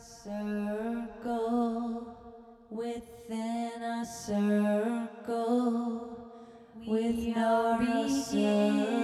circle, within a circle, with no beginning,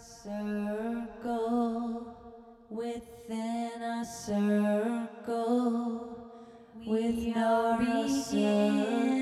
circle, within a circle, with no beginning,